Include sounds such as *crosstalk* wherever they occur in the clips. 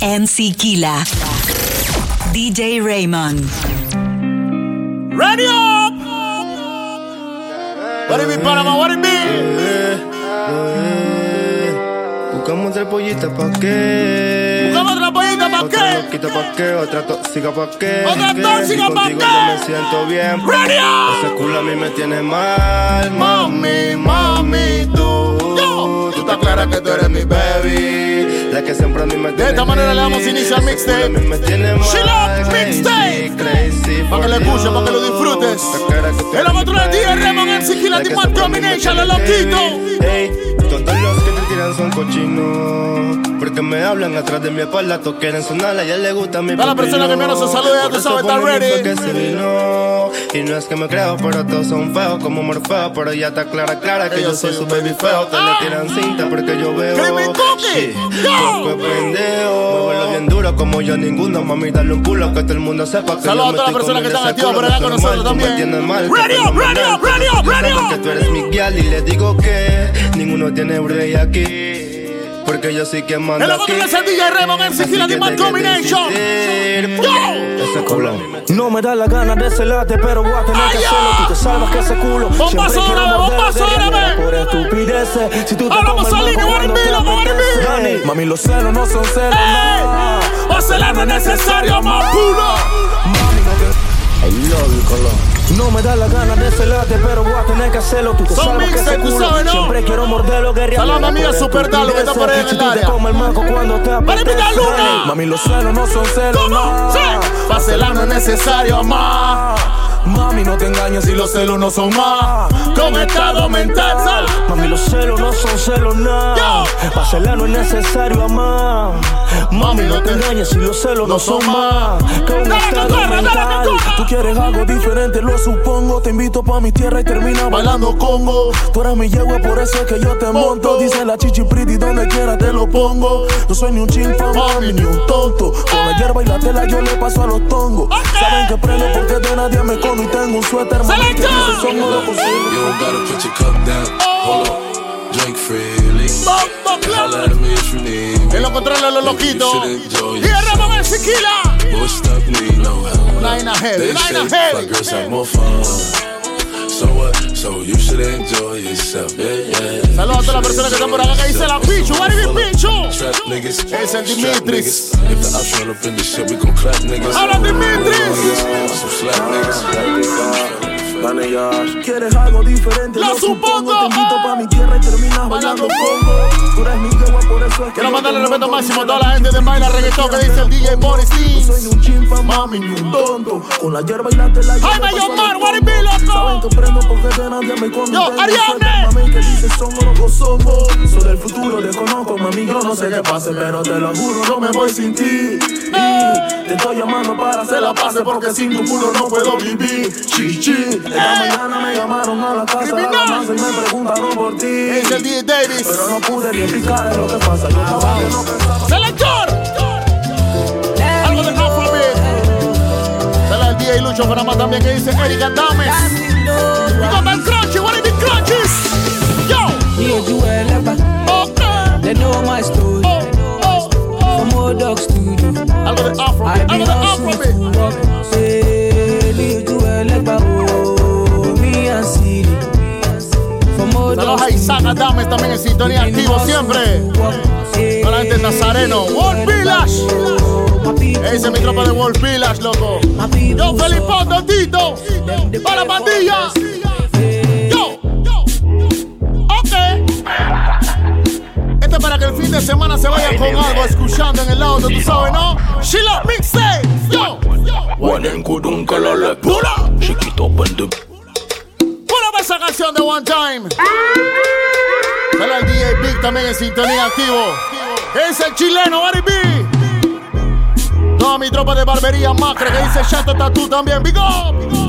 MC Kila. DJ Raymond. Ready up! What it be, Panama? What it be? Buscamos otra pollita pa' qué. Buscamos otra pollita pa' Otra qué. loquita pa' qué, otra tóxica pa' qué. Pa' contigo qué. yo me siento bien. Ready up! Ese culo a mí me tiene mal, Mami, mami, tú. Yo. Tú estás clara que tú eres mi baby. La que siempre a mí me tiene esta manera le damos inicio al mixtape. She Mixtape. crazy Pa' que lo escuches, you. pa' que lo disfrutes. El mi del día. Raymond MC mí me Combination, heavy. Ey, todos los que te tiran son cochinos. Porque me hablan atrás de mi espalda, todos quieren sonarla, a ella le gusta mi A la persona que menos se salude, ya tú sabes, está ready. Y no es que me creo, pero todos son feos como Morfeo. Pero ya está clara, clara que yo soy su baby feo. Te le tiran cinta porque yo veo. Shit, Yo. poco pendejo. Muévelo bien duro como yo ninguno. Mami, dale un culo que todo el mundo sepa que Saludos yo a todas las me estoy personas que están activas por acá no con nosotros me también. mal, Ready up, ready up, ready ready up. que tú eres mi guial y le digo que ninguno tiene break aquí. Porque yo soy quien manda El aquí. otro es el DJ Raymond MC Killa, que de Combination. Yo. Ese culo. No me da la gana de celarte, pero voy a tener que Ay, hacerlo. Tú te salvas que ese culo. Bombazo Siempre quiero árabe, bombazo árabe. Por estupideces. Si tú te al el it cuando loco, Mami, los celos no son celos, no. Vacilar no es necesario, más puro. Mami, no te... I love you, color. No me da la gana de celarte, pero voy a tener que hacerlo. Tú te Son salvas que ese culo. sabes, ¿no? Siempre quiero morderlo, a mi amiga Super Dalo, que está por ahí en el área. comes el mango cuando te Para apetece. Mami, los celos no son celos, ¿Cómo? Sí. Vacilar no es necesario, más. Mami, no te engañes si los celos no son más. Con estado mental. Mami, los celos no son celos, nada. Para celar no es necesario amar. Mami, no te engañes si los celos no son más. Dale, estado mental. Tú quieres algo diferente, lo supongo. Te invito pa' mi tierra y termina bailando congo. Tú eres mi yegua, por eso es que yo te monto. Dice la chichi pretty, donde quiera te lo pongo. No soy ni un chimpa, mami, ni un tonto. Con la hierba y la tela yo le paso a los tongos. Saben que prendo porque de nadie me como y tengo un suéter, mami, posible. You don't gotta put your cup down. Hold up. Drink freely. Holla at me if you need me. En lo controla los loquitos. enjoy Y el stop need no help. Line ahead, They line say ahead. fuck girls have more fun. So what? So you should enjoy yourself. Yeah, yeah. Saludos a todas las personas que están por acá que dice la Pichu. What it Pichu? Trap niggas. Eh, Ese Strap Dimitris. If the ops run up in the shit, we gon' clap niggas. Habla Dimitris. Some slap niggas. Quieres algo diferente, Lo supongo. Te invito pa' mi tierra y terminas bailando congo. Tú eres mi yegua, por eso es que Quiero yo mandarle respeto máximo a toda la gente de Baila Reggaetón que dice el DJ Boris No soy un chimpa, mami, ni un tonto. Con la hierba y la tela yo Jaime le paso Yomar, a los what it be, loco? Saben que prendo porque de nadie me. Yo, Ariane. Mami, que dice son oro o somos. Soy del futuro, desconozco, mami, yo no sé qué pase, pero te lo juro, no me voy sin ti. Y te estoy llamando para hacer la pase porque sin tu culo no puedo vivir. Chichi. Esta mañana me llamaron a la casa de la masa y me preguntaron por ti. Es el DJ Davis. Pero no pude ni explicar lo que pasa. Yo estaba que no pensaba. ¡Selector! Algo de Afrobeat. Sale el DJ Lucho Panamá también que dice Erika Dames. Y con el Crunchy, what it be Crunchies? Yo! Me do a leper, Okay. they know my story. Dogs to to do a leper, oh, me and Siri. From old Saludos a to Isaac Adames también en sintonía activo siempre. La gente Nazareno. Wolf Village. Ese es mi tropa de Wolf Village, loco. Yo, Felipón, Tito. Para la pandilla. Yo. Ok. Es para que el fin de semana se vayan con algo escuchando en el auto, tú sabes, ¿no? Sheila Mixtape. Yo. One and good uncle, la Pura. Shake it up and the Pura esa canción de One Time. Sale el DJ Big también en sintonía activo. Es el chileno, Barry B. Toda mi tropa de barbería macre que dice Chato Tattoo también. Big up.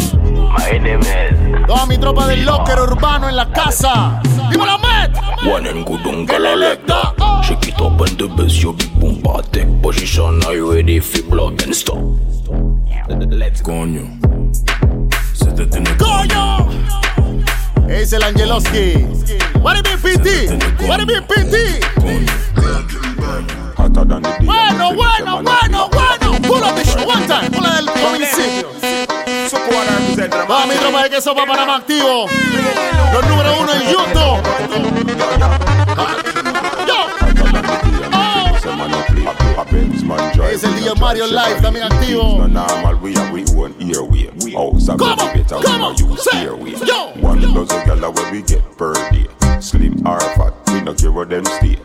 Toda mi tropa del locker urbano en la casa. Dímelo, Met. One and good uncle, la Shake it up and the bass, your big boom party Position, are you ready for blood and stop? Let's go Coño Se te tiene Coño. Es el Angeloski. Barry B PT. Barry B PT. Hotter than the Bueno, bueno. bueno, bueno, bueno. Pull up the show one time. El municipio. Vamos, mi tropa de queso para Panamá activo. Los número uno en YouTube. Es el día Mario Live también activo. ¿Cómo? Yo. One dozen gala where we get per day. Slim or fat, we no care where them stay.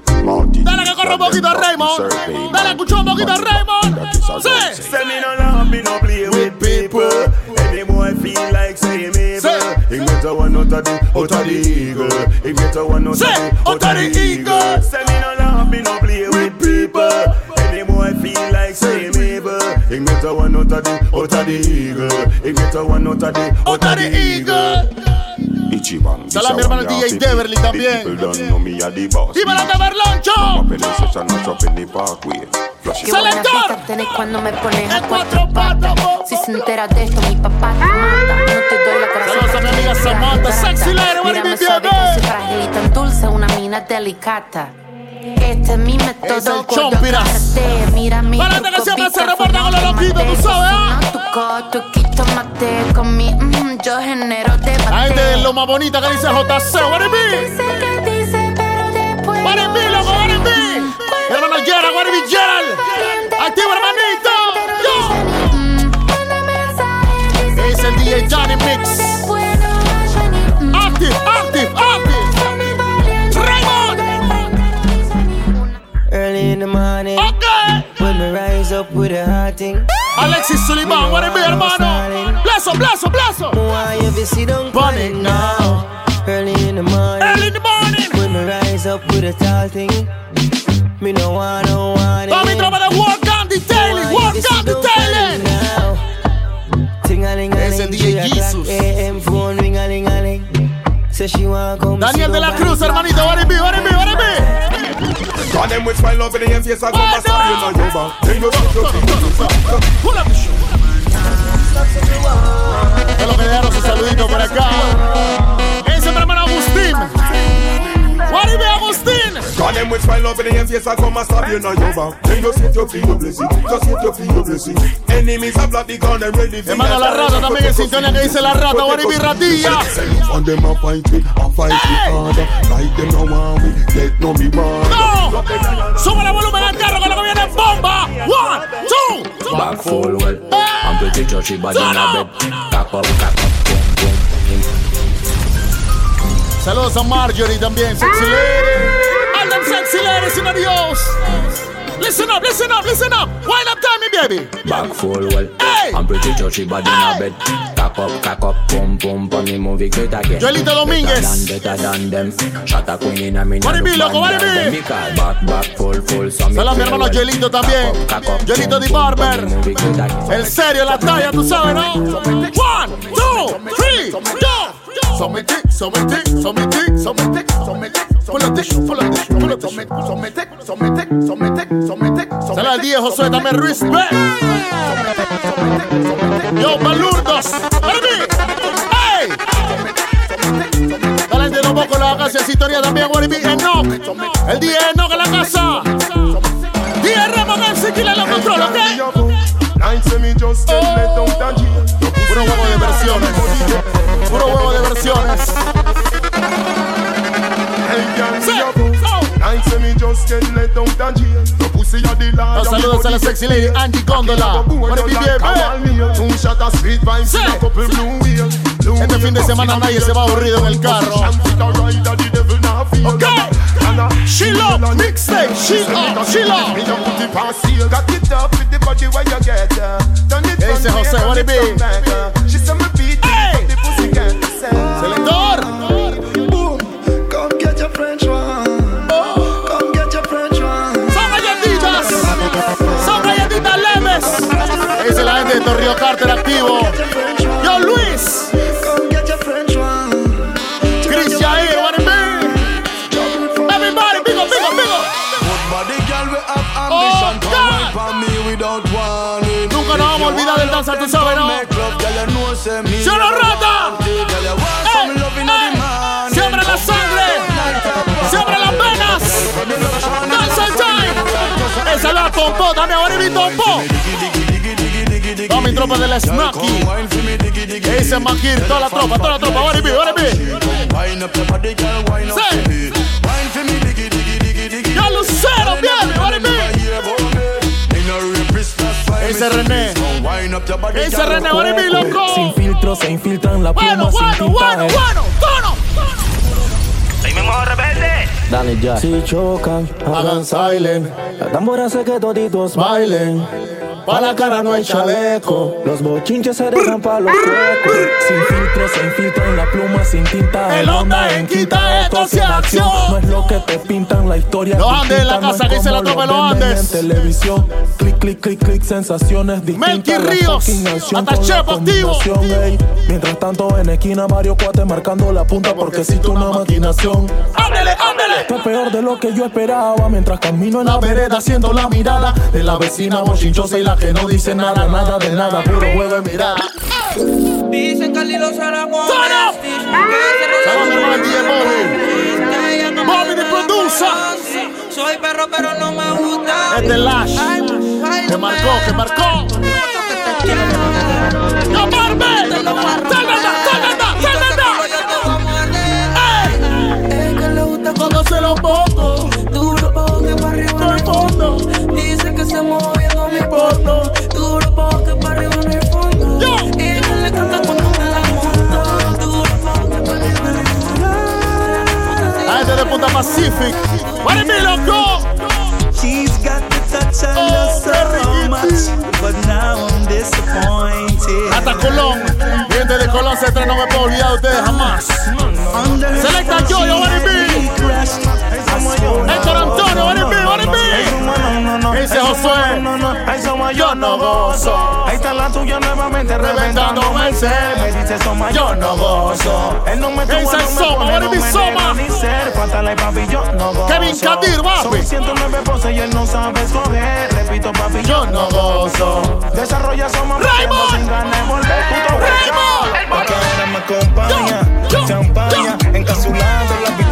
Dale que corra un poquito a Raymond. Dale, escucha un poquito a Raymond. Sí. Say me no love, me no play with people. Any boy feel like say me Say. He get a one out of the, out of the eagle. He get a one out of the, out of the eagle. Say me no love, me no play with people. Any boy feel like say me He get a one out of the, out of the eagle. He get a one out of the, Out of the eagle. Ichiban. Salam, mi hermano DJ Deverly también. Dímelo de Berloncho. Qué buena vista tenés cuando me pones a cuatro patas. Si se entera de esto, mi papá te mata. No te doy la corazón. Saludos a mi amiga Samantha, sexy lady, what que soy frágil y tan dulce, una mina delicata. Este es mi método. Agarrate, Mira mi Para que truco, siempre se reporta con los de loquitos, tú mate. sabes, ¿ah? Tuco, tuquito, mate. Con mi mm, yo genero debate. La gente es lo más bonita que dice JC, what it be? What it be, loco, what it be? Hermano Gerald, what it be, Gerald? Activo, hermanito. Yo. Es el DJ Johnny Mix. Active, active, active. Raymond. Early in the morning, Okay. when me rise up with a hot thing. Alexis Sullivan, what it be, hermano? Blazo, blazo, blazo. Why you be sit down Burn on it now? Up with a tall thing. Me no want, no want Va mi tropa de Work on Detailing, Work on Detailing. Es el DJ Jesus. AM phone ring a ling a ling. Say she want come Daniel sit de la down Cruz, by the hermanito, what it be, what it be, what it be? Call them with smile over the face, I come and stab you on your back. Then you sit your feet. Pull up the show. Es lo que dejaron su saludito por acá. Call them with smile over the I come and stab you on your back. Then you sit your feet, your blessing. Just sit your feet, your blessing. Enemies bloody, call them ready for Hermano La Rata también en sintonía que dice La Rata, be, ratilla. On them a fight me, a fight me harder. Like them no want me, let no me bother. ¡No! Sube el volumen al carro con lo que viene bomba. One, two. Back full well. I'm pretty sure she body in a bed. Cock up, cock up, boom, boom. Saludos a Marjorie también, sexy lady. Sexy ladies in the Dios. Listen up, listen up, listen up. Wind up time, me baby. Back full well. Hey! I'm pretty sure she body in a bed. Cock up, cock up, boom, boom. Pon the movie great again. Joelito Domínguez. Better than, better than them. Shot a queen in a minute. What it be, loco, what it be? Back, back, full, full. So me Saludos mi hermano well. Joelito también. Cock up, cock up, Joelito boom, Di boom. Barber. Pon the again. El serio, la talla, tú sabes, ¿no? One, two, three, go. Somete, somete, somete, somete, somete. Pull up the show, pull up the show, pull up the show. Somete, somete, somete, somete. Saludos al día Josué también, respect. Yo, Balurdos, baby. Hey. Dale de los bocos la casa en sintonía también, Warby Enoch. El día Enoch en la casa. Siquila lo controla, ¿ok? Puro huevo de versiones. Puro huevo de versiones. Sí. Los saludos a la sexy lady Angie Góndola. What it be, baby? Sí. Este fin de semana nadie se va aburrido en el carro. Ok. She love mixtape. She love, she love. ¿Qué dice José? What it be? Hey. Selector. Come get your French one. Come get your French one. Son galletitas. Son galletitas leves. ¿Qué dice la gente de Torrio Carter activo? Yo, Luis. Come get your French one. Chris Jair, what it be? Everybody. Body girl we have Oh, God. Come wine for me without warning Nunca nos vamos a olvidar del danza, tú sabes, ¿no? Make love, girl, you know, say me ¡Se lo rata! ¡Eh! ¡Eh! morning. ¡Siembra la sangre! ¡Siembra las venas! ¡Danza time! Ey, saluda a Tompo, dame ahora y Tompo. Toda mi tropa de la Snacky. Ey, se Makir, toda la tropa, toda la tropa, ahora vi, ahora vi. Sí. Ese René. Ese René, ahora vi, loco. Sin filtro se infiltran la pluma Bueno, sin bueno, tinta. bueno, eh. bueno, tono. Dale ya. Si chocan, hagan silent. La tambora hace que toditos bailen. Pa' la cara no hay chaleco. Los bochinches se dejan pa' los huecos. Sin filtro se infiltran la pluma sin tinta. El onda en quita, esto es acción. No es lo que te pintan la historia. Los es Andes en la casa, dice la tropa los Andes. En televisión. Clic, clic, clic, clic, sensaciones distintas. La Ríos, hasta Chef activo. Mientras tanto en esquina varios cuates marcando la punta porque existe una maquinación. Ándele, ándele. Está peor de lo que yo esperaba mientras camino en la vereda haciendo la mirada de la vecina bochinchosa y la que no dice nada, nada de nada, puro juego de mirada. Dicen que Lilo Saragón Turn up. es Saludos a mi hermano DJ Bobby. Bobby the producer. Soy perro pero no me gusta Este Lash. Ay, ay, Que marcó, que marcó. ¡Ya Barbie! Moviendo mi porno Duro porque para arriba en el fondo Yo. Y ella le canta cuando me la monto Duro porque para arriba en el fondo La gente de Punta Pacific. ¡Vale, mi loco! She's got the touch I Oh, love so very much, but now I'm disappointed. Hasta Colón. Gente de Colón se trae, no me puedo olvidar de ustedes jamás. Under Selecta Yo-Yo, what it be? Héctor Antonio, what it be, what it be? Ese Josué. Yo no gozo. Ahí está la tuya nuevamente Reventando Merced. Me dice Soma, Yo no gozo. Él no me tuvo, no Soma, no be, me Soma? ni ser. Faltale, papi, yo no gozo. Kevin Kadir, papi. Son 109 poses y él no sabe escoger. Repito, papi, Yo no gozo. Desarrolla Soma, Raymond. sin ganas de volver. Puto Raymond. Porque ahora me acompaña. Champaña, encapsulado, la mueve.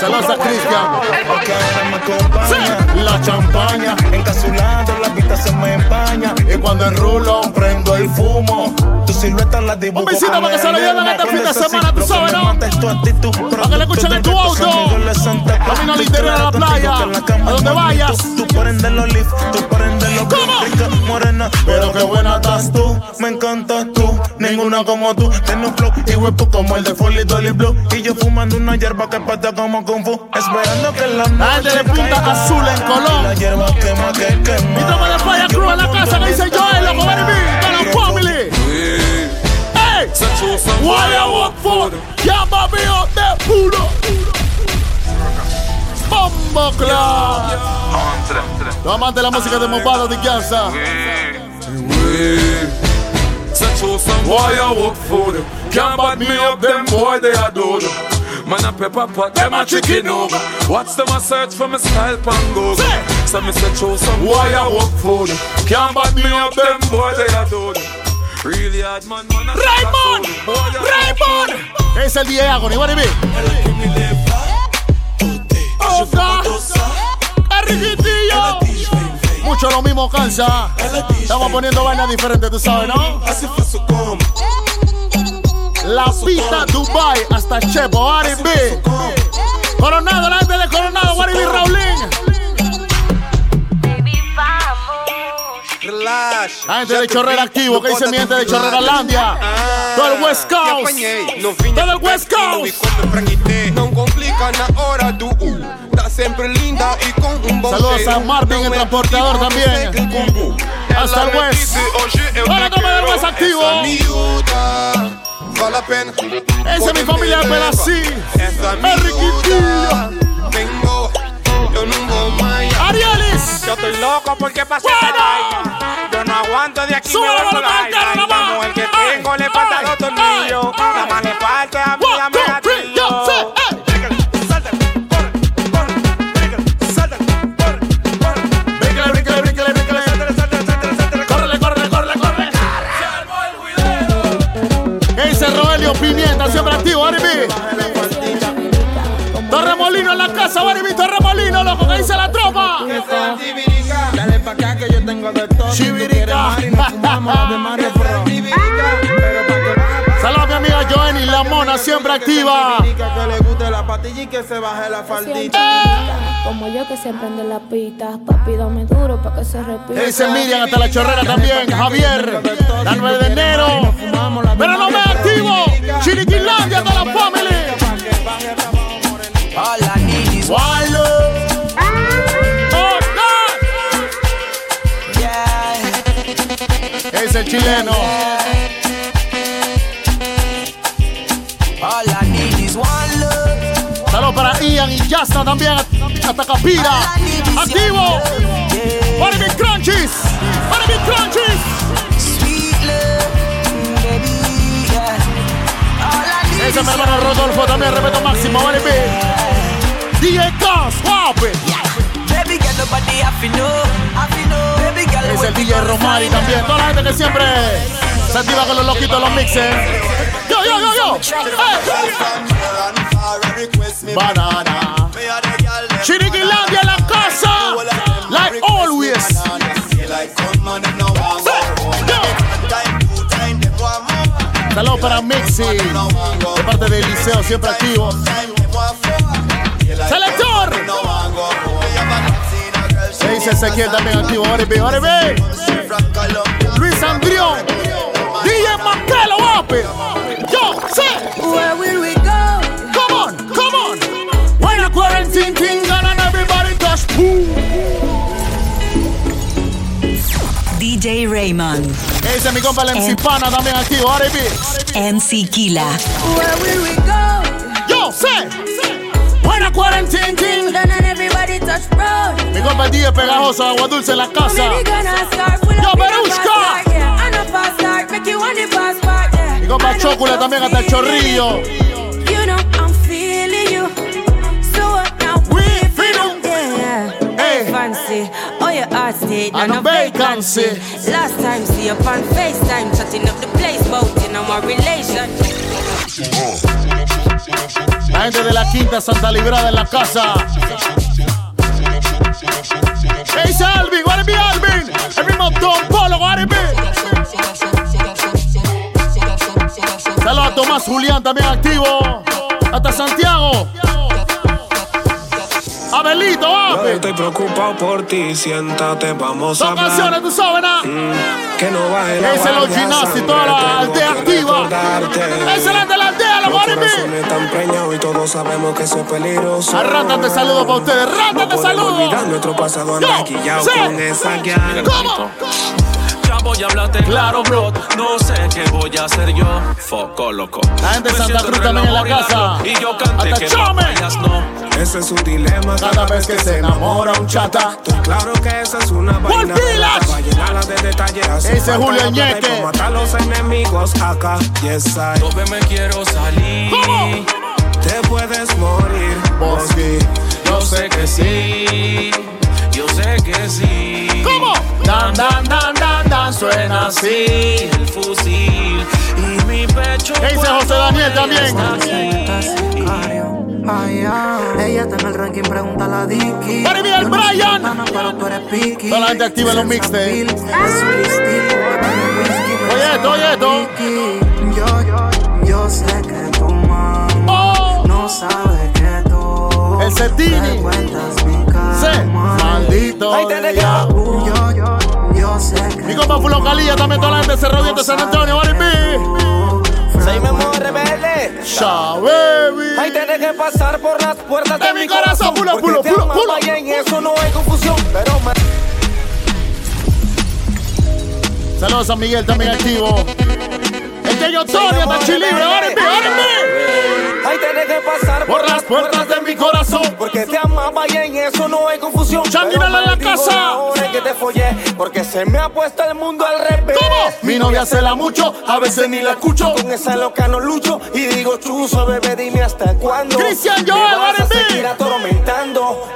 Saludos a Cristian. Porque ahora me acompaña. La champaña. Encapsulado, la pista se me empaña. Y cuando enrulo, Prendo el fumo. Tu silueta la dibujo. Un besito con para que se lo lleven este fin de semana, tú sabes, ¿no? Para que le escuchen en tu auto. Camino al interior de la playa. A donde vayas. Tú prendes los lift, tú prendes los rica, morena. Pero qué buena estás tú. Me encantas tú. Ninguna como tú. Tienes un flow y huepo como el de Folly Dolly Blue. Y yo fumando una hierba que pata como Kung Fu. Esperando que la La gente de noche Punta. Azul en Colón. La hierba quema que quema. Mi tropa de Fire Crew en la casa que dice Joel, loco, mi, con la family. Hey, why I walk for? Llama mío de puro. Bombo Club. Los amantes de la música de Movado de Gaza. Why I work for them? Can't bad me up, them boy they adore them. Man a pepper pot, them a chicken over. Watch them a search for my style pan go. So me say show some why I work for them. Can't bad me up, them boy they adore them. Really hard man, man a Raymond, Boy, I work Raymond. Es el DJ Agony, what it be? Oh, God. Carriquitillo. Mucho lo mismo cansa. Estamos poniendo vainas diferentes, tú sabes, ¿no? La pista Dubai hasta Chepo, R&B. Coronado, la gente de Coronado, Waribi Raulín. Relax. La gente de Chorrera activo, que dice mi gente de Chorrera Landia. Todo el West Coast. Todo el West Coast. Não complica na hora do U. Tá sempre linda com bom Saludos a Marvin, el transportador también. Hasta el West. te toma del quero. West activo. Esa es mi familia de Pedací. Essa Enriquitillo. miúda vengo. Eu não vou mais. Arielis. Yo estoy loco porque pasé Bueno. Yo no aguanto de aquí me la voy por cara, Esta nomás. mujer que Ay, tengo le falta los tornillos. Nada más le falta a mí a Pimienta? Siempre activo, Aribi. Torremolino en la casa, Aribi, Torremolino, loco, ¿qué dice la tropa? tengo de todo. Si tú quieres Mari, nos fumamos de Mario la mona siempre activa. Que le guste la patilla y que se baje la faldita. Como yo que se prende la pita, papi, dame duro pa' que se repita. Dice Miriam hasta la chorrera también. Javier, la 9 de enero. Pero no me activo. Chiriquilandia hasta la family. Hola, ninis. Wallo. Es el chileno. Ian y Yasta también. Hasta Capira. Activo. Para mis crunchies. Para mis crunchies. Ese es mi hermano Rodolfo también, respeto máximo, vale, B. DJ Cos, girl, Es el DJ Romari también. Toda la gente que siempre se activa con los loquitos los mixes. Yo, yo, yo, yo. Banana. Chiriquilandia en la casa. Like always. Saludos para Mixi. De parte del liceo, siempre activo. Selector. Se dice Ezequiel también activo. Ahora. Luis Andrión. Maquelo, guape. Yo sé. Where will we go? Come on, come on. When a quarantine thing gone and everybody touch boom. DJ Raymond. Ese es mi compa el MC Pana también activo. Ve. MC Kila. Where will we go? Yo sé. When a quarantine thing. Done and everybody touch road. Mi compa el DJ pegajoso, agua dulce en la casa. Yo, up in a Berushka. fast start, yeah. And a fast start, make you want the Chocula I'm también hasta el chorrillo. You know I'm feeling you. So what now? We feel Yeah. Hey. Hey, fancy. Oh, your heart stayed And vacancy. Last time, see you on FaceTime, chatting up the place, about in our relation. La gente de la quinta Santa Librada en la casa. Hey, Alvin, what it be Alvin? El mismo Don Polo, what it be? Saludos a Tomás Julián también activo. Hasta Santiago. Abelito, Yo ape. estoy preocupado por ti, siéntate, vamos a Son hablar. canciones, tú sabes, ¿no? Que no baje la Ese es los toda la aldea activa. Esa es la de la aldea, los corazones están preñados y todos sabemos que eso es peligroso. Arráncate saludos para ustedes, No arráncate podemos saludos. olvidar nuestro pasado anaquillado sí. con esa guial. ¿Cómo? Ya voy a hablarte claro, bro. No sé qué voy a hacer yo. Foco, loco. La gente de Santa Cruz también en la casa. Y yo canté Hasta que Chome. no. Ese es un dilema Cada vez que se enamora un chata. Claro que esa es una vaina para llenarla de detalles. Ese Julio pa' matar los enemigos acá. Yes, I. Yo me quiero salir. ¿Cómo? Te puedes morir, Bosky. Yo sé que sí. Yo sé que sí. ¿Cómo? Dan, dan, dan, dan, dan, suena así el fusil y mi pecho. ¿Qué dice José Daniel también? Ella está en el ranking, pregúntale a Dicky. Para mí, el Brian. Pero tú eres picky. Toda la gente activa en los mixtapes. Oye esto, oye esto. Yo, yo, yo sé que tu mamá Oh. no sabe que tú El Cetini. te cuentas mi cama. Sí. Maldito Ahí tenés que- día. Yo, yo, Mi compa Fulo Calilla también toda la gente Cerro Diente San Antonio, be? Soy Memo Rebelde. Sha, baby. Ahí tenés que pasar por las puertas de, mi corazón, pulo, pulo, pulo, pulo. y en eso no hay confusión. Pero me Saludos a San Miguel también activo. Que yo Tony hasta Chilibre, what it Ahí tenés que pasar Por las puertas de mi corazón. Porque te amaba y en eso no hay confusión. Changuinala Pero en la casa. la hora en que te follé, porque se me ha puesto el mundo al revés. ¿Cómo? Mi novia se la mucho, a veces ni la escucho. Con esa loca no lucho y digo chuzo, bebé, dime hasta cuándo. Cristian Me Joel, vas a R&B. seguir atormentando.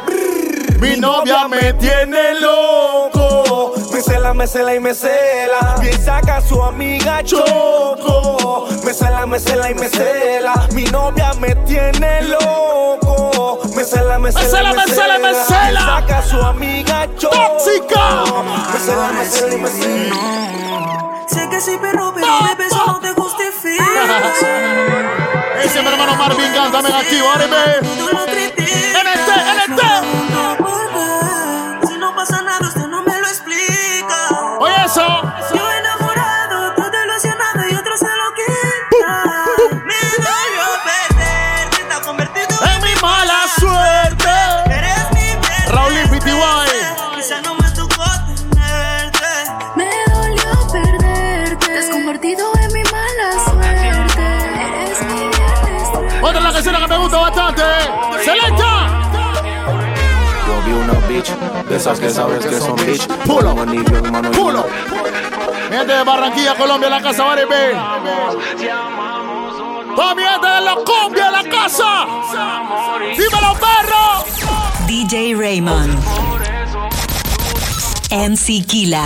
Mi novia me tiene loco. Me cela y me cela. Y saca a su amiga Choco. Me cela, me cela y me cela. Mi novia me tiene loco. Me cela, me cela, me cela, me cela. Saca a su amiga Choco. ¡Tóxica! Me cela, me cela y me cela. Sé que soy perro, pero bebé, eso no te justifica. *laughs* Ese mi hermano Marvin Gunn también activo, áreme. NT, NT. so. Bitch, de esas que sabes que son bitch. Pulo. Un anillo en mano y Pulo. Gente de Barranquilla, Colombia, la casa Bari B. Toda mi gente de la cumbia, la casa. Dímelo, perro. DJ Raymond. MC Kila.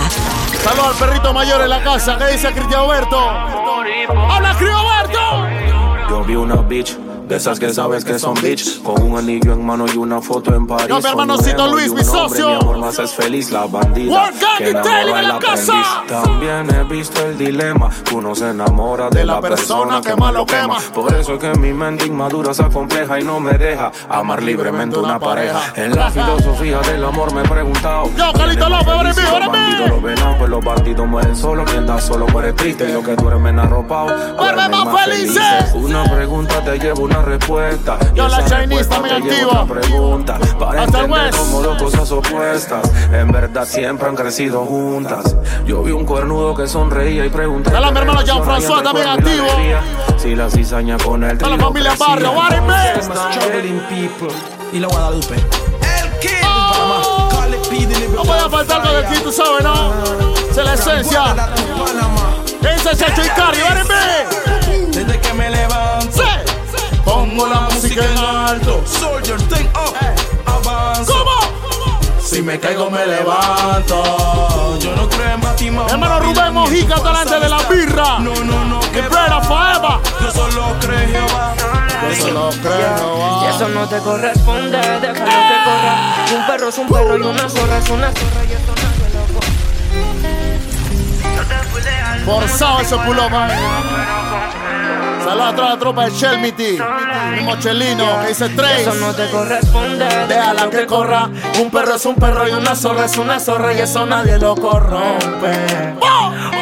Saludos al perrito mayor en la casa. ¿Qué dice Cristian Alberto? ¡Habla, Alberto! Yo vi una bitch, de esas que sabes que son bitch. Con un anillo en mano y una foto en París. Yo, mi hermanocito Luis, mi socio. Mi amor más es feliz, la bandida. Que enamora en la casa. También he visto el dilema. Uno se enamora de, la persona que más lo quema. Por eso es que mi mente inmadura se acompleja y no me deja amar libremente una pareja. En la filosofía del amor me he preguntado. Yo, Calito López, ahora Si mismo, ahora los ven, pues los bandidos mueren solo. Quien da solo muere triste y lo que duermen arropado. duermen más felices. Una pregunta te lleva una respuesta. Yo, Y la esa respuesta lleva activa. otra pregunta. Para Hasta el entender West. como dos cosas opuestas. En verdad siempre han crecido juntas. Yo vi un cuernudo que sonreía y pregunté. Dale a mi qué hermano Jean-François también la activo. Si la cizaña con el Toda la familia. Barrio. Struggling people. Y la Guadalupe. El Kid. Oh. Call it P, deliver No puede faltar algo de ti, tú sabes, ¿no? Es la esencia. ¿Qué dice Checho Icardi? Bari Pongo la música en alto. Soldier, thing up. Avanzo. ¿Cómo? Si me caigo, me levanto. Yo no creo en Batman. Hermano Rubén Mojica, talante de la birra. No, no, no. Que Brera Forever. Yo solo creo en Jehová. Yo solo creo, Y eso no te corresponde, déjalo que corra. Un perro es un perro y una zorra es una zorra y esto nadie lo Forzado ese pullover. Saludos a toda la tropa de Shelmity. Mi mochelino que dice Trace. Eso no te corresponde, Déjala que corra. Un perro es un perro y una zorra es una zorra y eso nadie lo corrompe.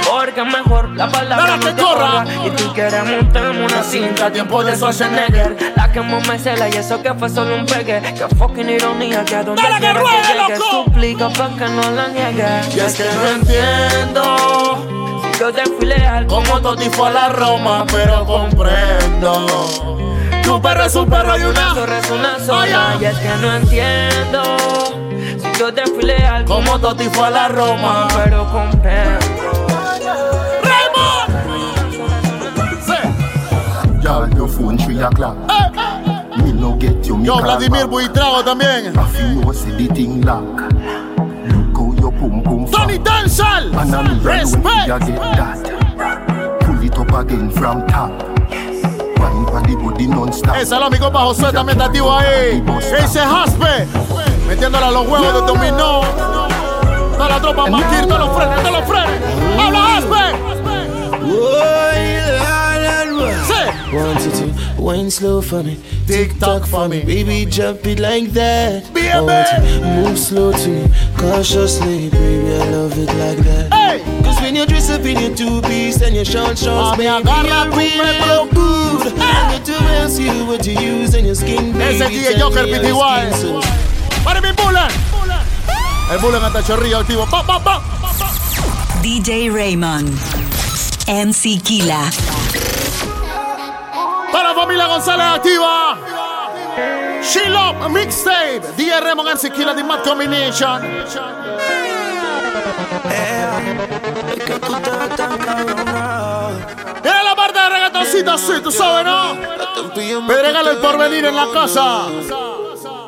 Porque mejor la palabra no que te corra. Y tú quieres montarme una cinta, tiempo de Schwarzenegger. La que me cela y eso que fue solo un pegue. Que fucking ironía, que a donde Dale que ruede, que llegue. loco. Suplica pa' que no la niegue. Y es que no entiendo. Yo te fui leal, Como Toti fue a la Roma, pero comprendo. Tu perro es un perro y una. zorra es una Oye. zorra y es que no entiendo. Si yo te fui leal, Como Toti fue a la Roma. pero comprendo. Y'all, your phone three o'clock. Me no get you, me Yo, call Vladimir. Buitrago también. You know see the thing lock. Fat. And I me alone Respect. you get that. Pull it up again from top. Wine for the body non-stop. Eh, Ese es mi compa Josué también está activo ahí. ¿Qué dice Jaspe? Metiéndole a los huevos de dominó. Toda la tropa Maquir, todos los frenes, todos los frenes. ¡Habla Jaspe! Sí. Want you to wine slow for me. Tick tock for me. Baby, jump it like that. Baby. I want you move slow to me. Cautiously, baby, I love it like that. Hey. Cause when you dress up in your two piece and your short shorts, Mami, baby, agarra you tu really pelo. look good. And you to ask you what you use in your skin, baby. Ese DJ tell Joker me how your PTY. skin so- ¡Para mi Bullen! El Bullen hasta Chorrillo activo. ¡Pa, pa, pa! DJ Raymond. MC Kila. Para la familia González activa. She Love Mixtape. DJ Raymond MC Killa The Mad Combination. Mira la parte de reggaetoncito, sí, tú sabes, ¿no? Pedregale el porvenir en la casa.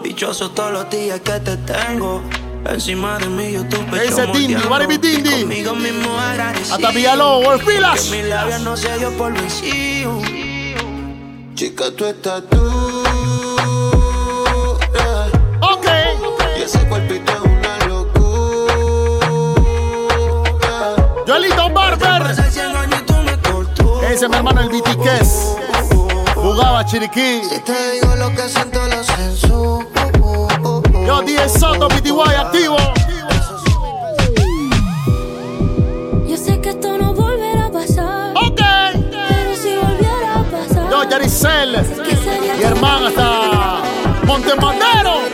Dichoso todos los días que te tengo. Encima de mí yo tu pecho Ese Dindi, moldeando. Barbie Dindi. Conmigo mismo agradecido. Hasta Villalobos. Que mi labio no se dio por vencido. Chica, tú estás tú. Joelito Barber. Ese es mi hermano el BTKs. Jugaba Chiriquí. Te digo lo que siento, lo. Yo 10 Soto, PTY activo. Yo sé que esto no volverá a pasar. Ok. Pero si volviera a pasar. Yo Yaricel. ¿qué sería Mi hermana hasta Montemadero.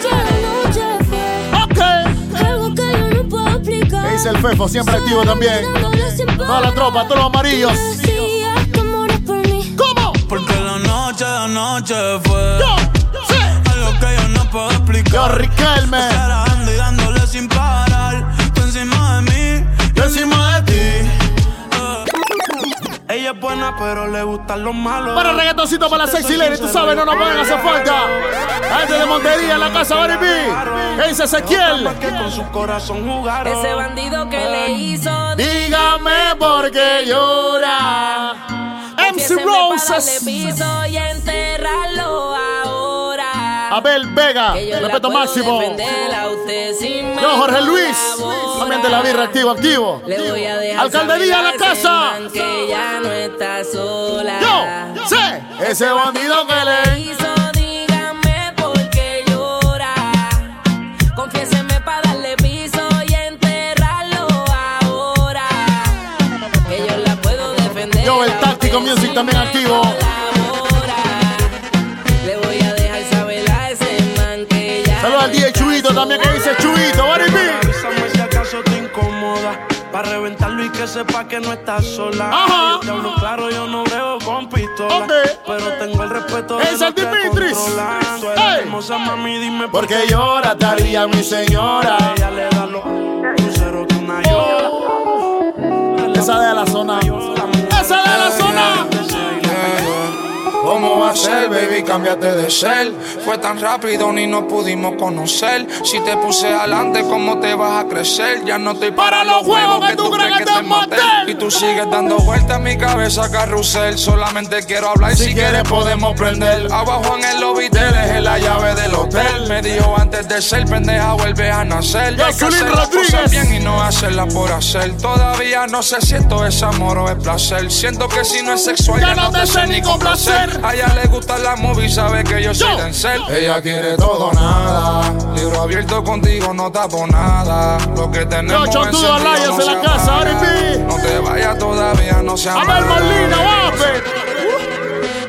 Dice el Fefo, siempre activo también. Toda la tropa, todos los amarillos. ¿Cómo? Porque la noche, la noche fue Yo. Sí. algo que yo no puedo explicar. Yo Riquelme. Esperando y dándole sin parar. Tú encima de mí, yo encima de ti. Ella es buena, pero le gustan los malos. Para reggaetoncito para la sexy lady, tú sabes, no nos pueden hacer falta. Gente de Montería en la casa Barry B. ¿Qué dice Ezequiel? Que con su corazón jugaron. Ese bandido que le hizo. Dígame por qué llora. MC Roses. y enterrarlo. Abel Vega, yo respeto máximo. Yo, Jorge Luis. También de la birra, activo, activo. Le voy a dejar Alcaldía a la casa. Que ya no está sola. Yo, sé, ese bandido que le. hizo, yo la puedo defender. Yo, el táctico music si también activo. También que dice Chuito. Avísame si acaso te incomoda. Para reventarlo y que sepa que no estás sola. Ajá. Yo te hablo claro, yo no brego con pistola. Pero tengo el respeto Es de los que controlan. Tú eres hermosa, mami, dime ¿Por qué llora, Taría, mi señora? Ella le da los cruceros que una llora. Esa de la zona. Esa de la zona. ¿Cómo va a ser, baby? Cámbiate de ser. Fue tan rápido ni nos pudimos conocer. Si te puse adelante, ¿cómo te vas a crecer? Ya no estoy para, los juegos que tú crees que te maté. Y tú sigues dando vueltas en mi cabeza, carrusel. Solamente quiero hablar y si, quieres podemos prender. Abajo en el lobby te dejé la llave del hotel. Me dijo antes de ser pendeja, vuelve a nacer. Ya hay que hacer las cosas bien y no hacerlas por hacer. Todavía no sé si esto es amor o es placer. Siento que si no es sexual, Ya no te sé ni complacer. A ella le gusta la movie, sabe que yo soy. Denzel. Ella quiere todo nada. Libro abierto contigo, no tapo nada. Lo que tenemos Yo, Alayas no en la casa, apaga. No te vayas todavía, no se Abel Molina, guape.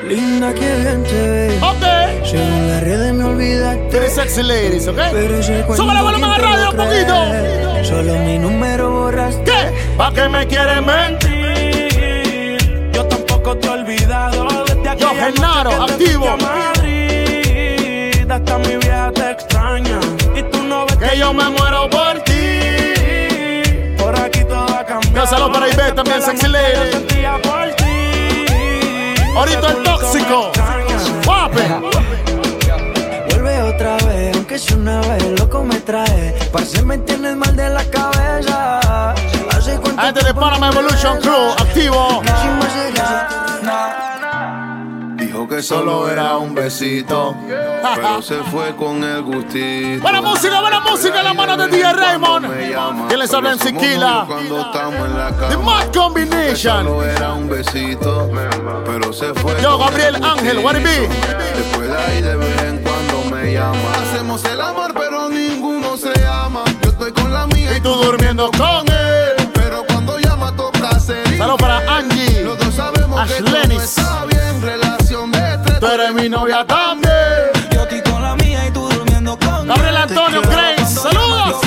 Linda, que bien te ve. Ok. Según las redes me olvidaste. Sexy ladies, ¿ok? Pero ese cuento, Súbele volumen a ¿quién te radio un poquito. Solo mi número borraste. ¿Qué? ¿Pa' qué me quieres mentir? Genaro, que activo. Madrid. Hasta mi vieja te extraña. Y tú no ves Que yo me muero por ti. Por aquí todo ha cambiado. Yo saludo para Ivette también, sexy lady. Sentía por ti. Ahorita el tóxico. Guape. Vuelve otra vez, aunque sea una vez, loco me trae. Parce, me tienes mal de la cabeza. Hace cuánto Gente de Panama Evolution Crew, activo. Dijo que solo era un besito, pero se fue con el gustito. Buena música, buena música la mano de DJ Raymond. ¿Quién les habla en Siquila? The Mad Que Combination. Solo era un besito, pero se fue. Yo, Gabriel el Ángel, what it be? Después de ahí de vez en cuando me llama. Hacemos el amor, pero ninguno se ama. Yo estoy con la mía Y tú durmiendo con él. pero cuando llama toca. Saludos para Angie. Los dos sabemos que está bien. Tú eres mi novia también. Yo estoy con la mía y tú durmiendo con Gabriel Antonio Grace, saludos.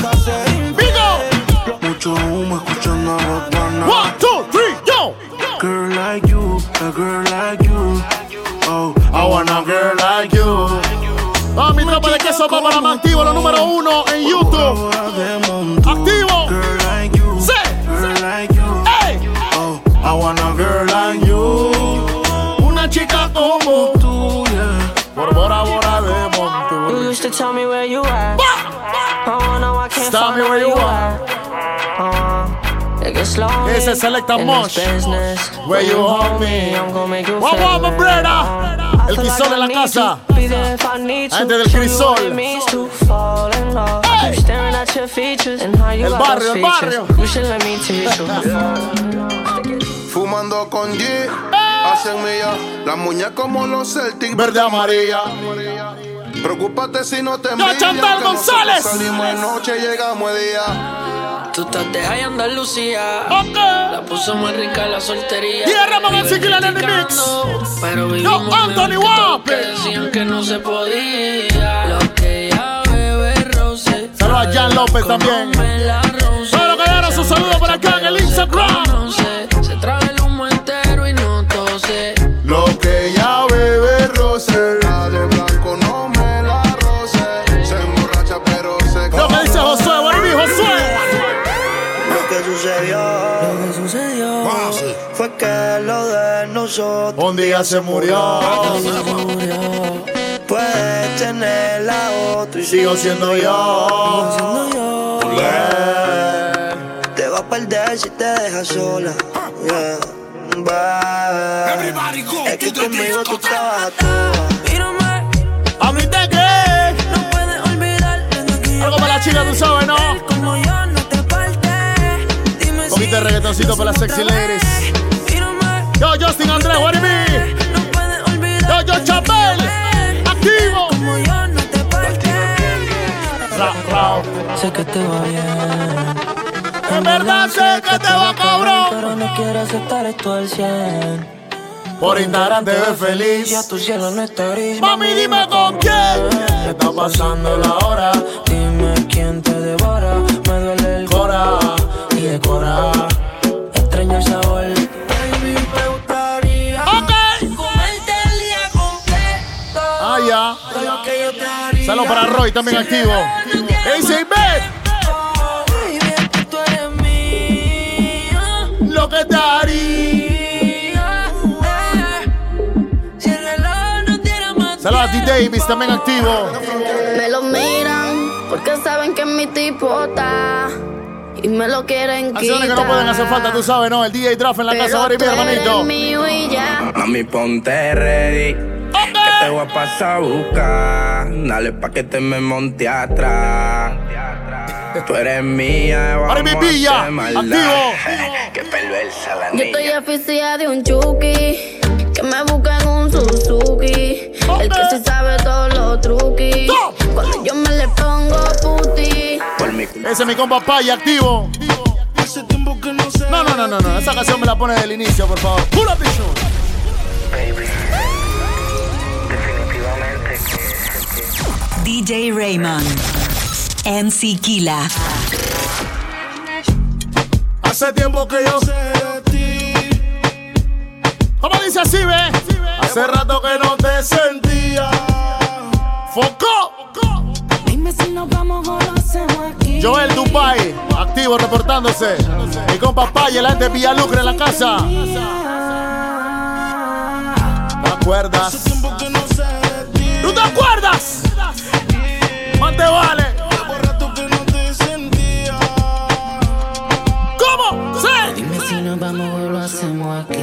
Vigo. Mucho humo escuchando a Bunny. One, two, three, yo. Girl like you, a girl like you. Oh, I want a girl like you. Toda mi tropa de queso va para más activo, lo número uno en YouTube. Mosh. this business. Where you hold me. I'm gonna make you Wow, wow, brother. El Crisol like en la casa. Gente del Crisol. what it means to fall in love. I keep staring at your features and how you El barrio, el barrio. You should let me teach you. Fumando con G, hacen mía. Las muñecas como los Celtics, Verde amarilla. Preocúpate si no te envían. Chantal que nosotros González. Salimos de noche, llegamos de día. Tú estás de high Andalucía. La puso muy rica la soltería. Viven sí que la nene criticando, mix. Pero Yo, vivimos Anthony Wape. decían que no se podía. Lo que ya bebe roce. Saludos a Jan López también. Los que dieron su saludo por acá en el Instagram. Un día se murió. puedes tener la otra y Sigo siendo yo. te va a perder si te dejas sola. Yeah. Bye. Es que conmigo tú estabas a toa. A mí te que. No puedes olvidar Algo para la chica, tú sabes, ¿no? como yo no te parte. Dime Un poquito de reggaetoncito para las sexy ladies. Yo, Justin Andrés, what it be? Yo, yo, Chapel. Activo. como yo no te ra. Sé que te va bien. En verdad sé que te va cabrón. Pero no quiero aceptar esto al 100. Por Instagram te ves feliz. Ya tu cielo no está gris. Mami, dime con quién. ¿Qué está pasando la hora? Dime quién te devora. Me duele el Cora. y de cora. Extraño el sabor. Saludos para Roy, también activo. Es eres mía. Lo que te haría. Saludos a D. Davis, también activo. Me lo miran porque saben que mi tipo está y me lo quieren quitar. Canciones que no pueden hacer falta, tú sabes, ¿no? El DJ Draft en la casa, Pero ahora y mi hermanito. mío y ya. Mami, ponte ready. Te voy a pasar a buscar. Dale pa' que te me monte atrás. Tú eres mía, vamos mi a pilla, activo. *laughs* Qué perversa la Yo niña. estoy oficial de un chuki que me busca en un Suzuki. El que sí sabe todos los truquis. Cuando yo me le pongo puti. Por mi Ese es mi compa Paya, activo. Hace tiempo que no sé. No, no, no, no, no. Esa canción me la pone del inicio, por favor. Pull up DJ Raymond. MC Kila. Hace tiempo que yo sé de ti. ¿Cómo dice así, ve? Hace rato que no te sentía. Foco. Dime si nos vamos o lo hacemos aquí. Joel Dubai, activo reportándose. Mi compa Paya, la de Villalucre en la casa. ¿Te acuerdas? ¿Tú te acuerdas? Más te vale. Rato que no te sentía. ¿Cómo? Sí. Dime si nos vamos o lo hacemos aquí.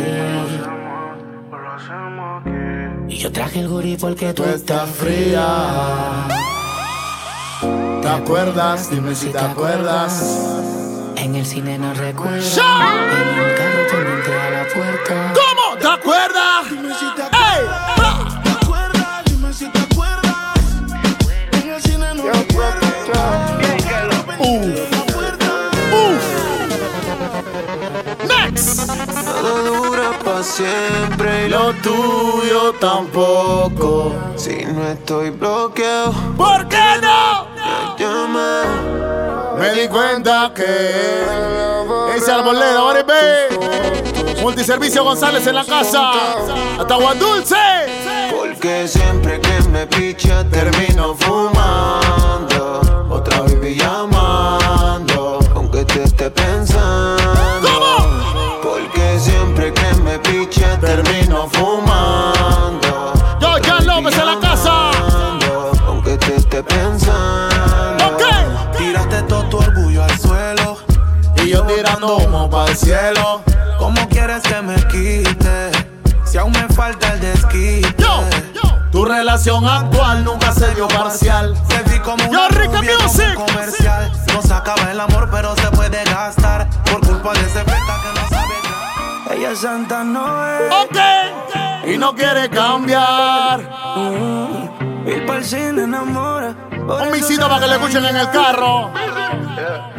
Y yo traje el gurí porque tú estás fría. ¿Te acuerdas? Dime si te acuerdas. En el cine no recuerdo. En el carro pendiente a la puerta. Dura pa' siempre y Lo tuyo tampoco. si no estoy bloqueado, ¿Por qué no? Me di cuenta que ese arboleda, ahora ve. Multiservicio González en la casa. Hasta dulce. Porque siempre que me picha termino fumando. Otra baby llamando, cielo. ¿Cómo quieres que me quite? Si aún me falta el desquite. Tu relación actual nunca se dio parcial. Te vi como Yo, una Rica Music. comercial. No se acaba el amor, pero se puede gastar. Por culpa de ese beta que no sabe. Ella es Santa Noel. Ok. Y no quiere cambiar. Ir para el cine enamora. Un eso mixito para que le escuchen en el carro.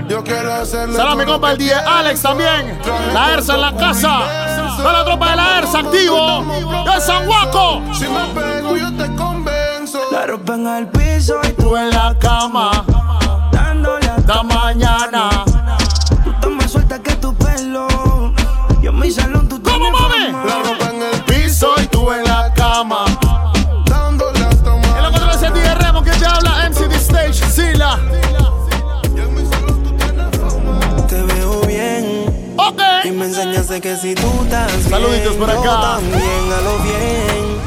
Yo quiero hacerle. Saludos a mi compa el 10 Alex también. La ERSA en la casa. Toda la tropa de la ERSA activo. De San Guaco. Si me pego, yo te convenzo. La ropa en el piso y Tú en la cama. dándole Hasta mañana. Tú estás más suelta que tu pelo. Yo en mi salón, tú ¿Cómo, mami? La ropa en el Piso y tú en la cama. Y me enseñaste que si tú estás bien, Saluditos por yo acá. también a lo bien.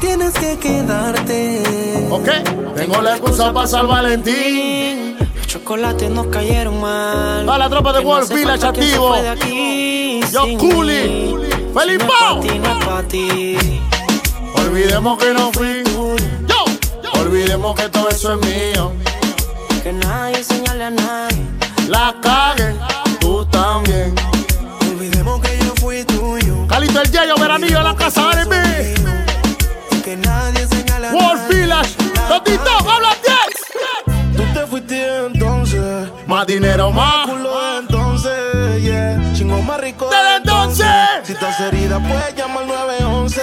Tienes que quedarte. Ok. Tengo la excusa para San Valentín. Los chocolates nos cayeron mal. A la tropa de no hace Village se activo. fue de aquí Yo, Culi. No no ti. Olvidemos que no fui. Yo. Olvidemos que todo eso es mío. Que nadie señale a nadie. La cague, tú también. Olvidemos que yo fui tuyo. Calito el Yayo, veranillo en la casa R&B. Que nadie señale a Wolf nadie. Village. Totito, habla 10. Tú te fuiste entonces. Más dinero, más. Culo entonces, yeah. Chingo más rico Desde entonces. Si estás herida, puedes llamar al 911.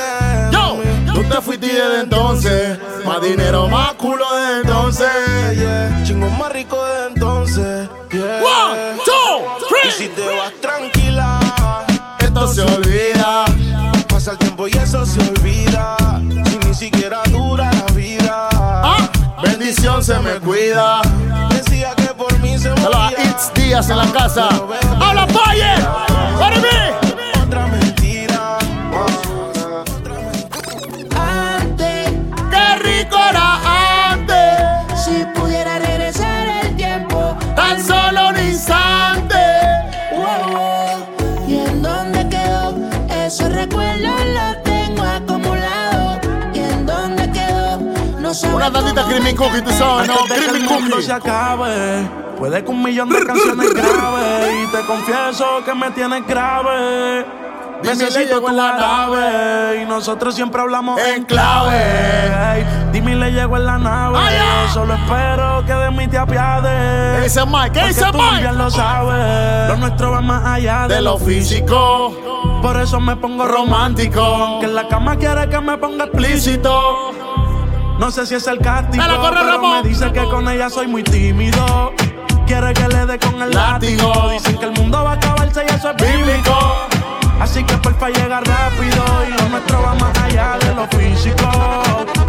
Yo, tú te fuiste desde entonces. Más dinero, más culo desde entonces. Yeah. Chingo más rico de entonces. Yeah. One, two, si te vas tranquila, Esto se olvida. pasa el tiempo y eso se olvida. Si ni siquiera dura la vida. Ah, bendición se me cuida. Decía que por mí se moría. It's Díaz en la casa. ¡Habla, Valle! ¡R&B! Tantita creamy cookie, tú sabes, ¿no? De Creamy cookie. se acabe, puede que un millón de canciones grabe. Y te confieso que me tienes grave. Necesito tu nave. Y nosotros siempre hablamos En clave. Dime, le llego en la nave. Ay, ay. Solo espero que de mí te apiades. ¿Qué dice Mike? ¿Qué Porque dice tú Mike? bien lo sabes. Lo nuestro va más allá De lo físico, Por eso me pongo romántico. Que en la cama quiere que me ponga explícito. No sé si es el castigo, Dale, corre, pero Ramón. me dice que con ella soy muy tímido. Quiere que le dé con el látigo. Látigo. Dicen que el mundo va a acabarse y eso es bíblico. Así que porfa llega rápido y lo nuestro va más allá de lo físico.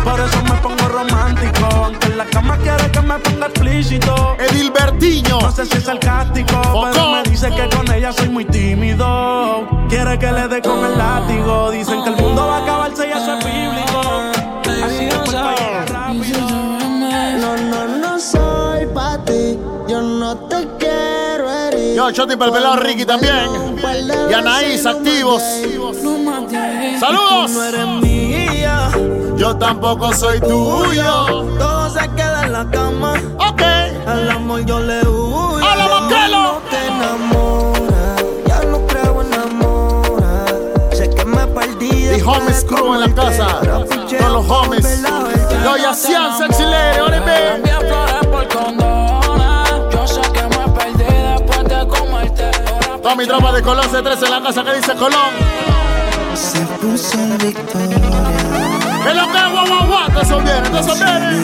Por eso me pongo romántico. Aunque en la cama quiere que me ponga explícito. Edilbertiño. No sé si es sarcástico, pero me dice que con ella soy muy tímido. Quiere que le dé con el látigo. Dicen que el mundo va a acabarse y eso es bíblico. Yo, Choti para el pelado Ricky también. Y Anaís, activos. ¡Saludos! No eres mía. Yo tampoco soy tuyo. Todo se queda en la cama. Ok. Al amor yo le huyo. ¡A la El amor Moquelo! no te enamora. Ya no creo en amor. Sé que me perdí. The homies crew en la casa. Todos los homies. Yo, Yacian, sexy lady, R&B. Toda mi tropa de Colón C3 en la casa que dice Colón. Se puso en victoria. Es lo que guau, guau, guau. Eso viene, eso viene.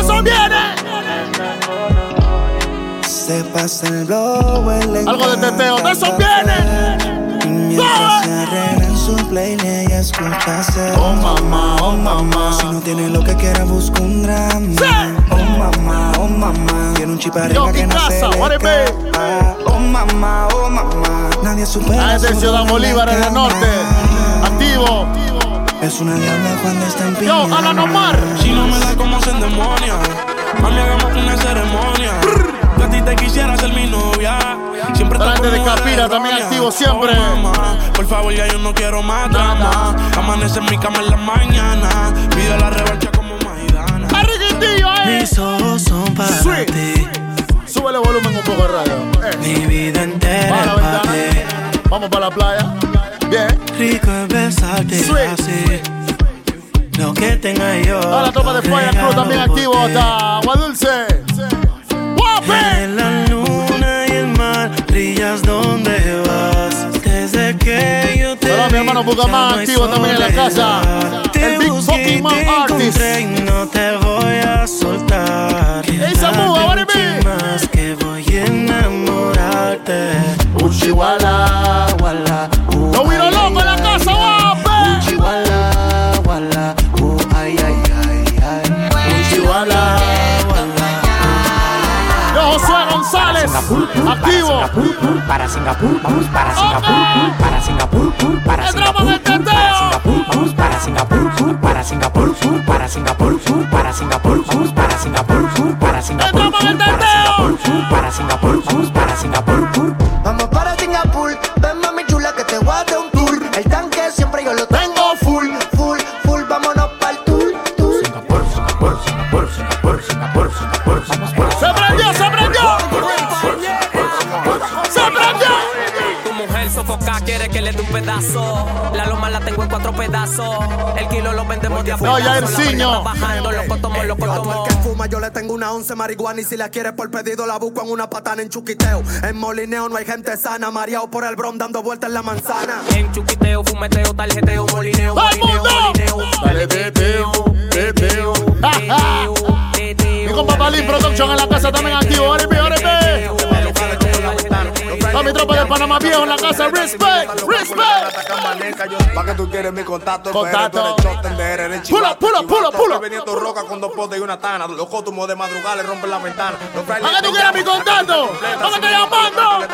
Eso viene. Se pasa el blow. el Algo de teteo, de eso viene. Y su playlist escuchase Oh mamá, oh mamá. Si no tiene lo que quiera busca un drama mamá, oh mamá Tiene un chip arriba Yo, que no se. Oh mamá, oh mamá Nadie supera Ah, es de Ciudad Bolívar en el norte. Activo. Es una diabla cuando está en Yo, pijama Alan Omar. Si no me da como se endemonia, mami, hagamos una ceremonia. Gatita ti te quisiera ser mi novia. Siempre gente de Capira también activo siempre. Oh, mamá, por favor, ya yo no quiero más drama. Amanece en mi cama en la mañana. Pido la revancha. Arriquitillo, eh. Mis ojos son para Sweet. ti. Súbele volumen un poco de radio. Eh. Mi vida entera es para ti. Vamos para la playa. Bien. Rico es besarte Sweet. así. Lo que tenga yo. A la tropa de Fire Crew también activo hasta Agua Dulce. ¡Guape! En la luna y el mar brillas donde vas. Que yo te Hola, mi hermano ya no activo también en la casa. Te El Big Fucking Man Artist. encontré y no te voy a soltar. Esa muga, mucho más que voy a enamorarte. Wala. Lo viro González. Activo. Para Singapur, vamos para Singapur, para Singapur, para en el Singapur, vamos para Singapur, para Singapur, para Singapur, para Singapur, vamos para Singapur, para Singapur, para. Singapur, para Singapur, vamos para Singapur. Vamos para Singapur, La loma la tengo en cuatro pedazos. El kilo lo vendemos de a No, ya Erciño. bajando, loco tomo, loco tomo. que fuma, yo le tengo una once marihuana y si la quieres por pedido la busco en una patana en chuquiteo. En molineo no hay gente sana, mareado por el bron dando vueltas en la manzana. En chuquiteo, fumeteo, tarjeteo, molineo, molineo, molineo. Dale, teteo, teteo. *laughs* Mi compa Palín Production en la casa también activo. A mi tropa de Panamá Viejo en la casa. Respect, respect. Pa' que tú quieres mi contacto, Contacto. pull up, pull up. Veniendo roca con dos potes y una tana. Los cótumos de madrugada le rompen la ventana. ¿Para qué tú quieres mi contacto? ¿Para qué te llamando?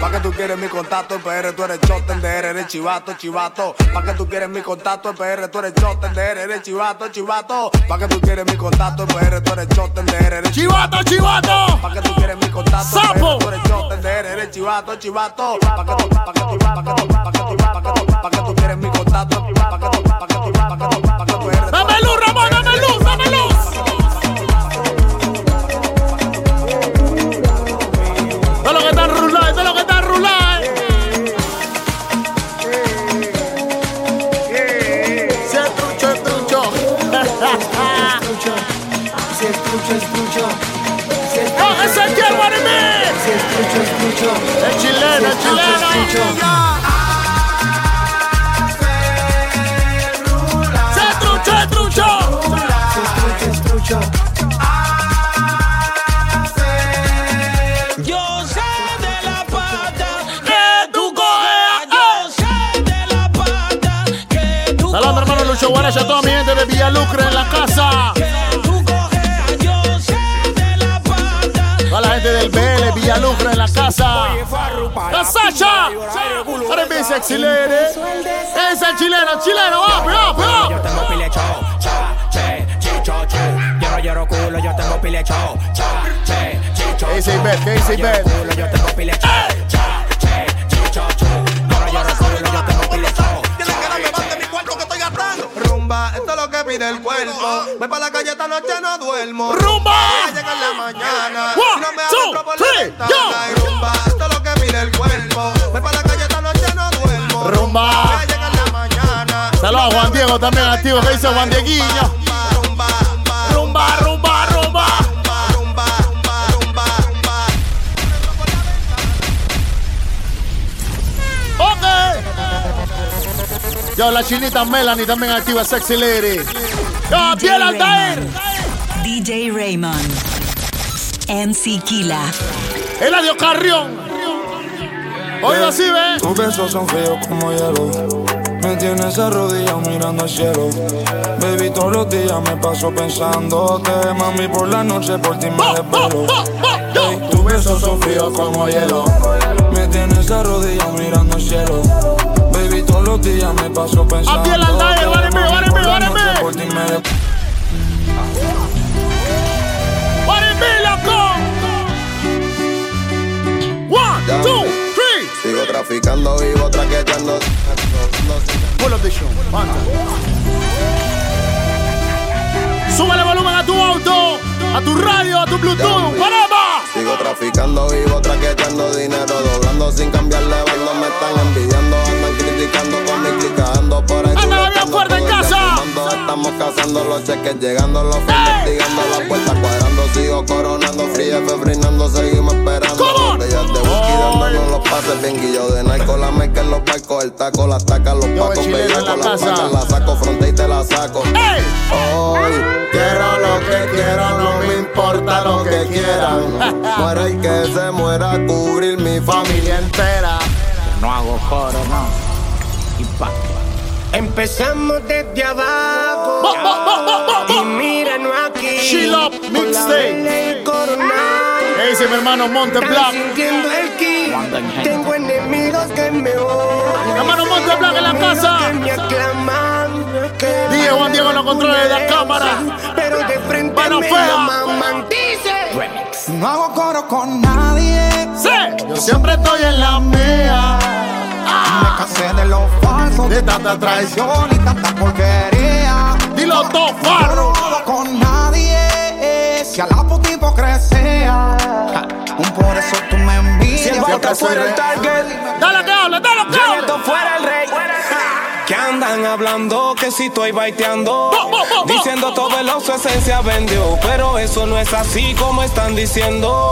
Pa' que tú quieres mi contacto, PR, tú eres choten de eres chivato, chivato. Pa' que tú quieres mi contacto, PR, tú eres choten de eres chivato, chivato. Pa' que tú quieres mi contacto, PR, tú eres choten de eres Chivato, chivato. Pa' que tú quieres mi contacto, Sapo. PR, tú eres de chivato, chivato. Pa' que tú, pa' que tú, pa' que tú, pa' que tú, pa' que tú, pa' que tú quieres mi contacto, pa' que tú, pa' que tú, pa' que tú, pa' que tú eres. Dame luz, Ramón, dame luz, dame luz. Todo lo que está rulado, todo lo que está rulado. Si es trucho, es trucho. *laughs* Si es trucho, es trucho. Es chileno, es chileno. Yo sé de la pata que tú coges. Yo sé de la pata que tú Saludos, hermano Lucho Guaracha, toda mi gente de Villalucre en la casa. Gente del BL, Villalucre en la casa. La Sacha. Mí, sexy lady. Es el chileno, chileno. Vamos, vamos, Yo vamos. tengo pile show, cha, che, chicho, no lloro culo, yo tengo pile show, cha, che, chicho. ¿Qué dice Yo tengo pile que pide el cuerpo. Voy para la calle esta noche, no duermo. Rumba. Voy a llegar la mañana. One, Si no me two, por la three, ventana. yo. Rumba, es lo que pide el cuerpo. Voy para la calle esta noche, no duermo. Rumba. Voy a llegar la mañana. Saludos a Juan Diego también activo. ¿Qué dice Juan Dieguiño? Rumba, Rumba, rumba, rumba. rumba, rumba, rumba, rumba. Ok. Yo, la chinita Melanie también activa, sexy lady. Yo, Piel Altair. DJ Raymond. MC Kila. Eladio Carrión. Oído así, ve. Tus besos son fríos como hielo. Me tienes arrodillado mirando al cielo. Baby, todos los días me paso pensándote. Mami, por la noche por ti me desvelo. Ey, tus besos son fríos como hielo. Me tienes arrodillado mirando al cielo. Baby, todos los días me paso pensando. Aquí el Altair, vale, mío, vale, mío, vale, mío. One, two, three. Sigo traficando, vivo traqueteando. Pull up the. Súbele volumen a tu auto, a tu radio, a tu Bluetooth, whatever. Sigo traficando, vivo traqueteando dinero, doblando sin cambiarle valor, me están envidiando andan criticando con mi clica, ando por ahí. Ándale bien fuerte en casa. Fumando, Estamos cazando los cheques, llegando los investigando las puertas cuadrando, sigo coronando, fría, febrinando, seguimos esperando. Botellas de whisky dándonos los pases, bien guillo de narco, la mezcla en los barcos, el taco, las tacas, los pacos, chileno en la pacas, la saco, fronte y te la saco. Hoy quiero lo que quiero, no me importa lo que quieran. *laughs* Muera y que se muera, cubrir mi familia entera. No hago coro, no. Y pa. Empezamos desde abajo. *laughs* Y míranos aquí. She Love Mixtape. ¿Qué dice mi hermano Monte Black? sintiendo el ki. Tengo enemigos que me odian. Hermano Monte Black en la casa. Que me aclaman. que Dije Juan Diego en los controles de la cámara. Pero de frente Mano me fea. maman. Dice. No hago coro con nadie. Sí, yo siempre estoy en la mía. Me cansé de los falsos, de tanta traición y tanta porquería. Dilo todo, Yo no con nadie. Si a la puta hipocresía. Un por eso tú me envidias. Si el fuera el target. Dale que hable, dale que hable. esto fuera el rey. Andan hablando que si estoy baiteando. Diciendo todo el su esencia vendió Pero eso no es así como están diciendo.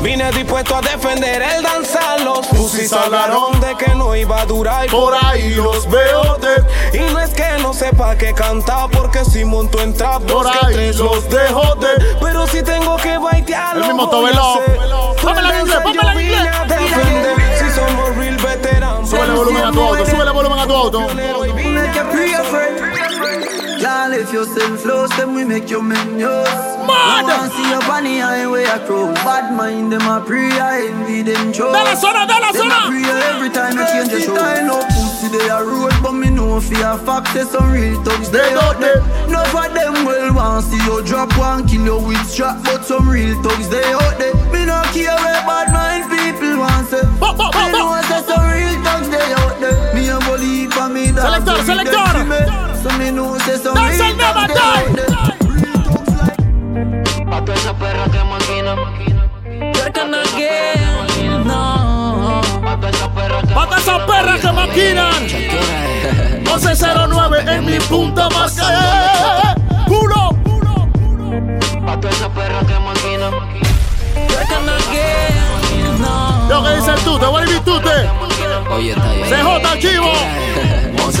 Vine dispuesto a defender el danzar. Los pusis hablaron de que no iba a durar. Y Por ahí los veo de- Y no es que no sepa que canta Porque si monto en trap Por dos que ahí tres los dejo de- Pero si tengo que baitear El mismo voy a Tobelo. hacer. Póngala en inglés, eso yo inglés. Si somos real veteranos Súbele volumen a tu auto, súbele volumen a tu auto. Make you free your friend. Y'all, if you sell flows, then we make you menus. Mad! I want see your bunny highway a crow. Bad mind them a pray, I envy them show. Dale zona, dale Them zona. a pray every time you change the show. I know pussy they a road, but me know for a fact say some real thugs they out there. None of them will want see you drop one kill you with strap, but some real thugs they out there. Me no care where bad mind people want say. Me know say some real thugs never thugs they out die. there. Pa' esa perra que maquina. Working again, no. Pa' que Pata esa perra que maquinan. 1109 en mi punta más que. Uno. Pa' toda esa perra que maquina. Working again, no. Lo que dice el tute, baby tute. Oye, está ahí. CJ Chivo.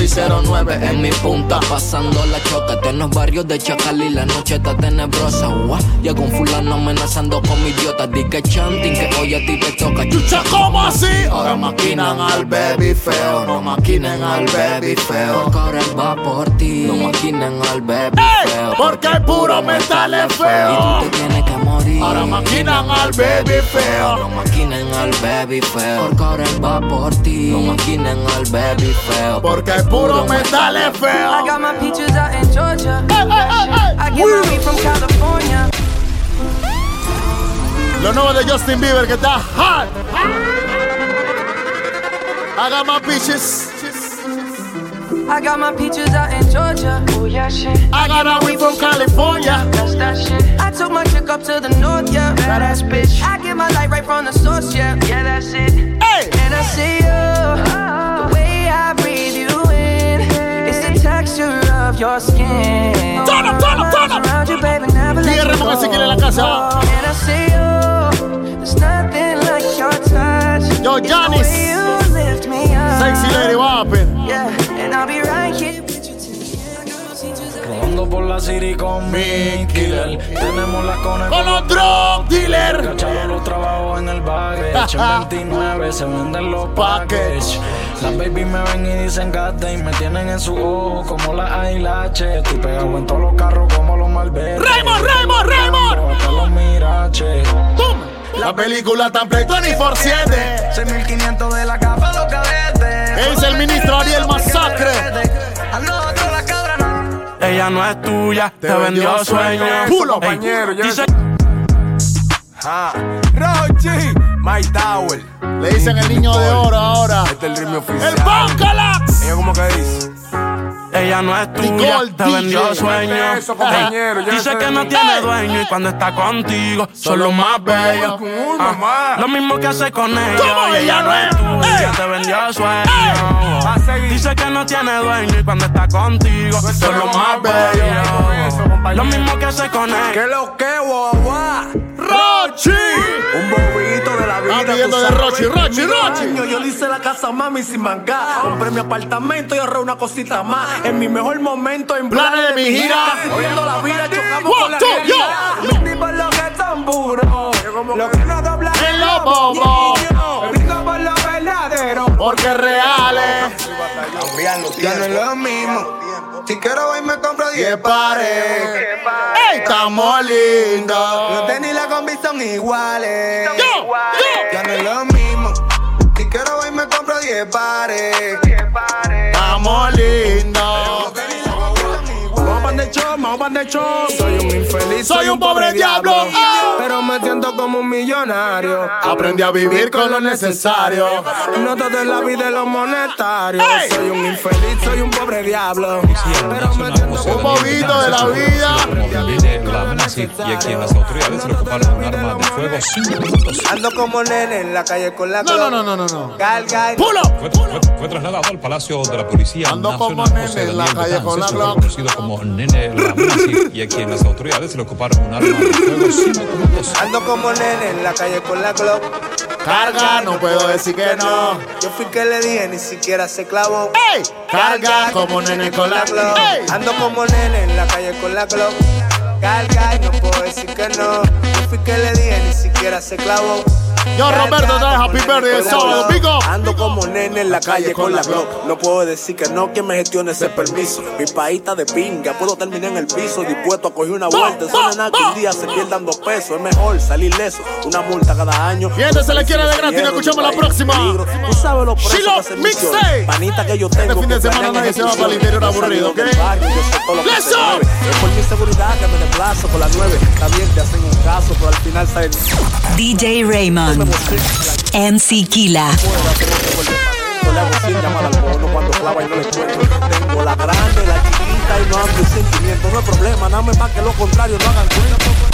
1109 en mi punta, pasando la choca. En los barrios de Chacal y la noche está tenebrosa. Guau, Ya con fulano amenazando con mi idiota. Di que chanting que hoy a ti te toca. Chucha, ¿cómo así? Ahora maquinan al baby feo, no maquinen al baby feo. Porque ahora él va por ti, no maquinen al baby feo. Porque hay puro metales Y tú te tienes. Ahora maquinan al baby feo. No maquinen al baby feo. Porque ahora él va por ti. No maquinen al baby feo. Porque hay puro metales I feos. got my peaches out in Georgia. I get my weed from California. Lo nuevo de Justin Bieber que está hot. Haga más bitches. I got my peaches out in Georgia. Oh yeah, shit. I got a weed from California. That's that shit. I took my chick up to the north, yeah. Badass bitch. I get my light right from the source, yeah. Yeah, that's it. Hey. And I see you. The way I breathe you in. It's the texture of your skin. Turn up, turn up, turn up. Around you, baby, never let you go. En la casa. And I see you. There's nothing like your touch. Yo, It's the Giannis. way you lift me up. Sexy lady, what happened? Yeah, and I'll be right here. Rodando por la city con mi killer. Tenemos la cone Con los drug dealer. Cacharon los trabajos en el baggage. En 29 se venden los packages. Las baby me ven y dicen gata y me tienen en su ojo como la ailache. Estoy pegado en todos los carros como los malbetes. Raymond, Raymond, Raymond. Hasta los miraches. La película está en Play 24-7. 6500 de la capa, cadetes. Es el ministro Ariel Masacre. Ella no es tuya, te, vendió sueños. Pulo, compañero, dice- Ah, Rochi, My Tower. Le dicen el niño de oro ahora. Este es el ritmo oficial. ¡El Bancalax! Ella como que dice. Ella no es tuya, Nicole te vendió sueño. Dice que no tiene Ey. dueño y cuando está contigo son los más bellos. Ah. Lo mismo que hace con ¿Cómo ella. Ella no es tuya, te vendió sueño. Dice que no tiene dueño y cuando está contigo son los más bellos. Lo mismo que hace con ¿Qué ella. lo que, guagua? ¡Rochi! Un bobito de la vida. Tú de. Rochi, Rochi, Rochi. Yo le hice la casa mami sin mangar. Compré mi apartamento y ahorré una cosita más. En mi mejor momento, en Planes de mi gira. Casi viendo la vida, chocamos con la realidad. Que son puros. Lo que no dobla En los bobos. Me brinco por lo verdadero. Porque reales. Ya no es lo mismo. Si quiero ir me compro 10 10 pares. pares. ¡Ey, estamos lindos! Los tenis y la combi son iguales. Yo, yo. Ya no es lo mismo. Si quiero ir me compro 10 pares. Estamos lindos. Soy un infeliz, Soy un pobre diablo. ¡Ah! Pero me siento como un millonario. Aprendí a vivir con lo necesario. No todo es la vida de los monetarios. Soy un infeliz, soy un pobre diablo. Pero me siento Un poquito de la vida. y a quien las autoridades le ocuparon un arma de fuego. Ando como nene en la calle con la No, no, no, no, no, no. Carga y ¡Pull up! Fue, fue- fue trasladado al Palacio de la Policía Ando Nacional como nene en la calle con la Glock. conocido como Nene Y a quien las autoridades le ocuparon un arma de fuego cinco minutos. Ando como nene en la calle con la Glock. Carga, no puedo decir que no. Yo fui que le dije, ni siquiera se clavó. ¡Ey! Carga como nene con la Glock. Ando como nene en la calle con la Glock. Carga y no puedo decir que no. Yo fui que le dije, ni siquiera se clavó. Yo, Roberto, trae Happy Birthday el sábado. Up. Ando como nene en la calle con la Glock. No puedo decir que no, que me gestione ese permiso. Mi país está de pinga, puedo terminar en el piso, dispuesto a coger una vuelta. Eso no que un día se pierdan dos pesos. Es mejor salir leso, una multa cada año. Gente, se le quiere de gratis. Nos escuchamos la próxima. Tú sabes lo presos Shilo que se Mixtape. Panita que yo tengo. Este fin de que semana nadie se va para el interior aburrido, ¿ok? yo sé todo lo que Let's se go. mueve. Es por mi seguridad que me desplazo por la 9. Está bien, te hacen un caso, pero al final. DJ Raymond. MC Kila. Yo le hago 100 llamadas al bono cuando clava y no le encuentro. Tengo la grande, la chiquita y no sentimiento. No hay problema, nada más que lo contrario, no hagan cuenta.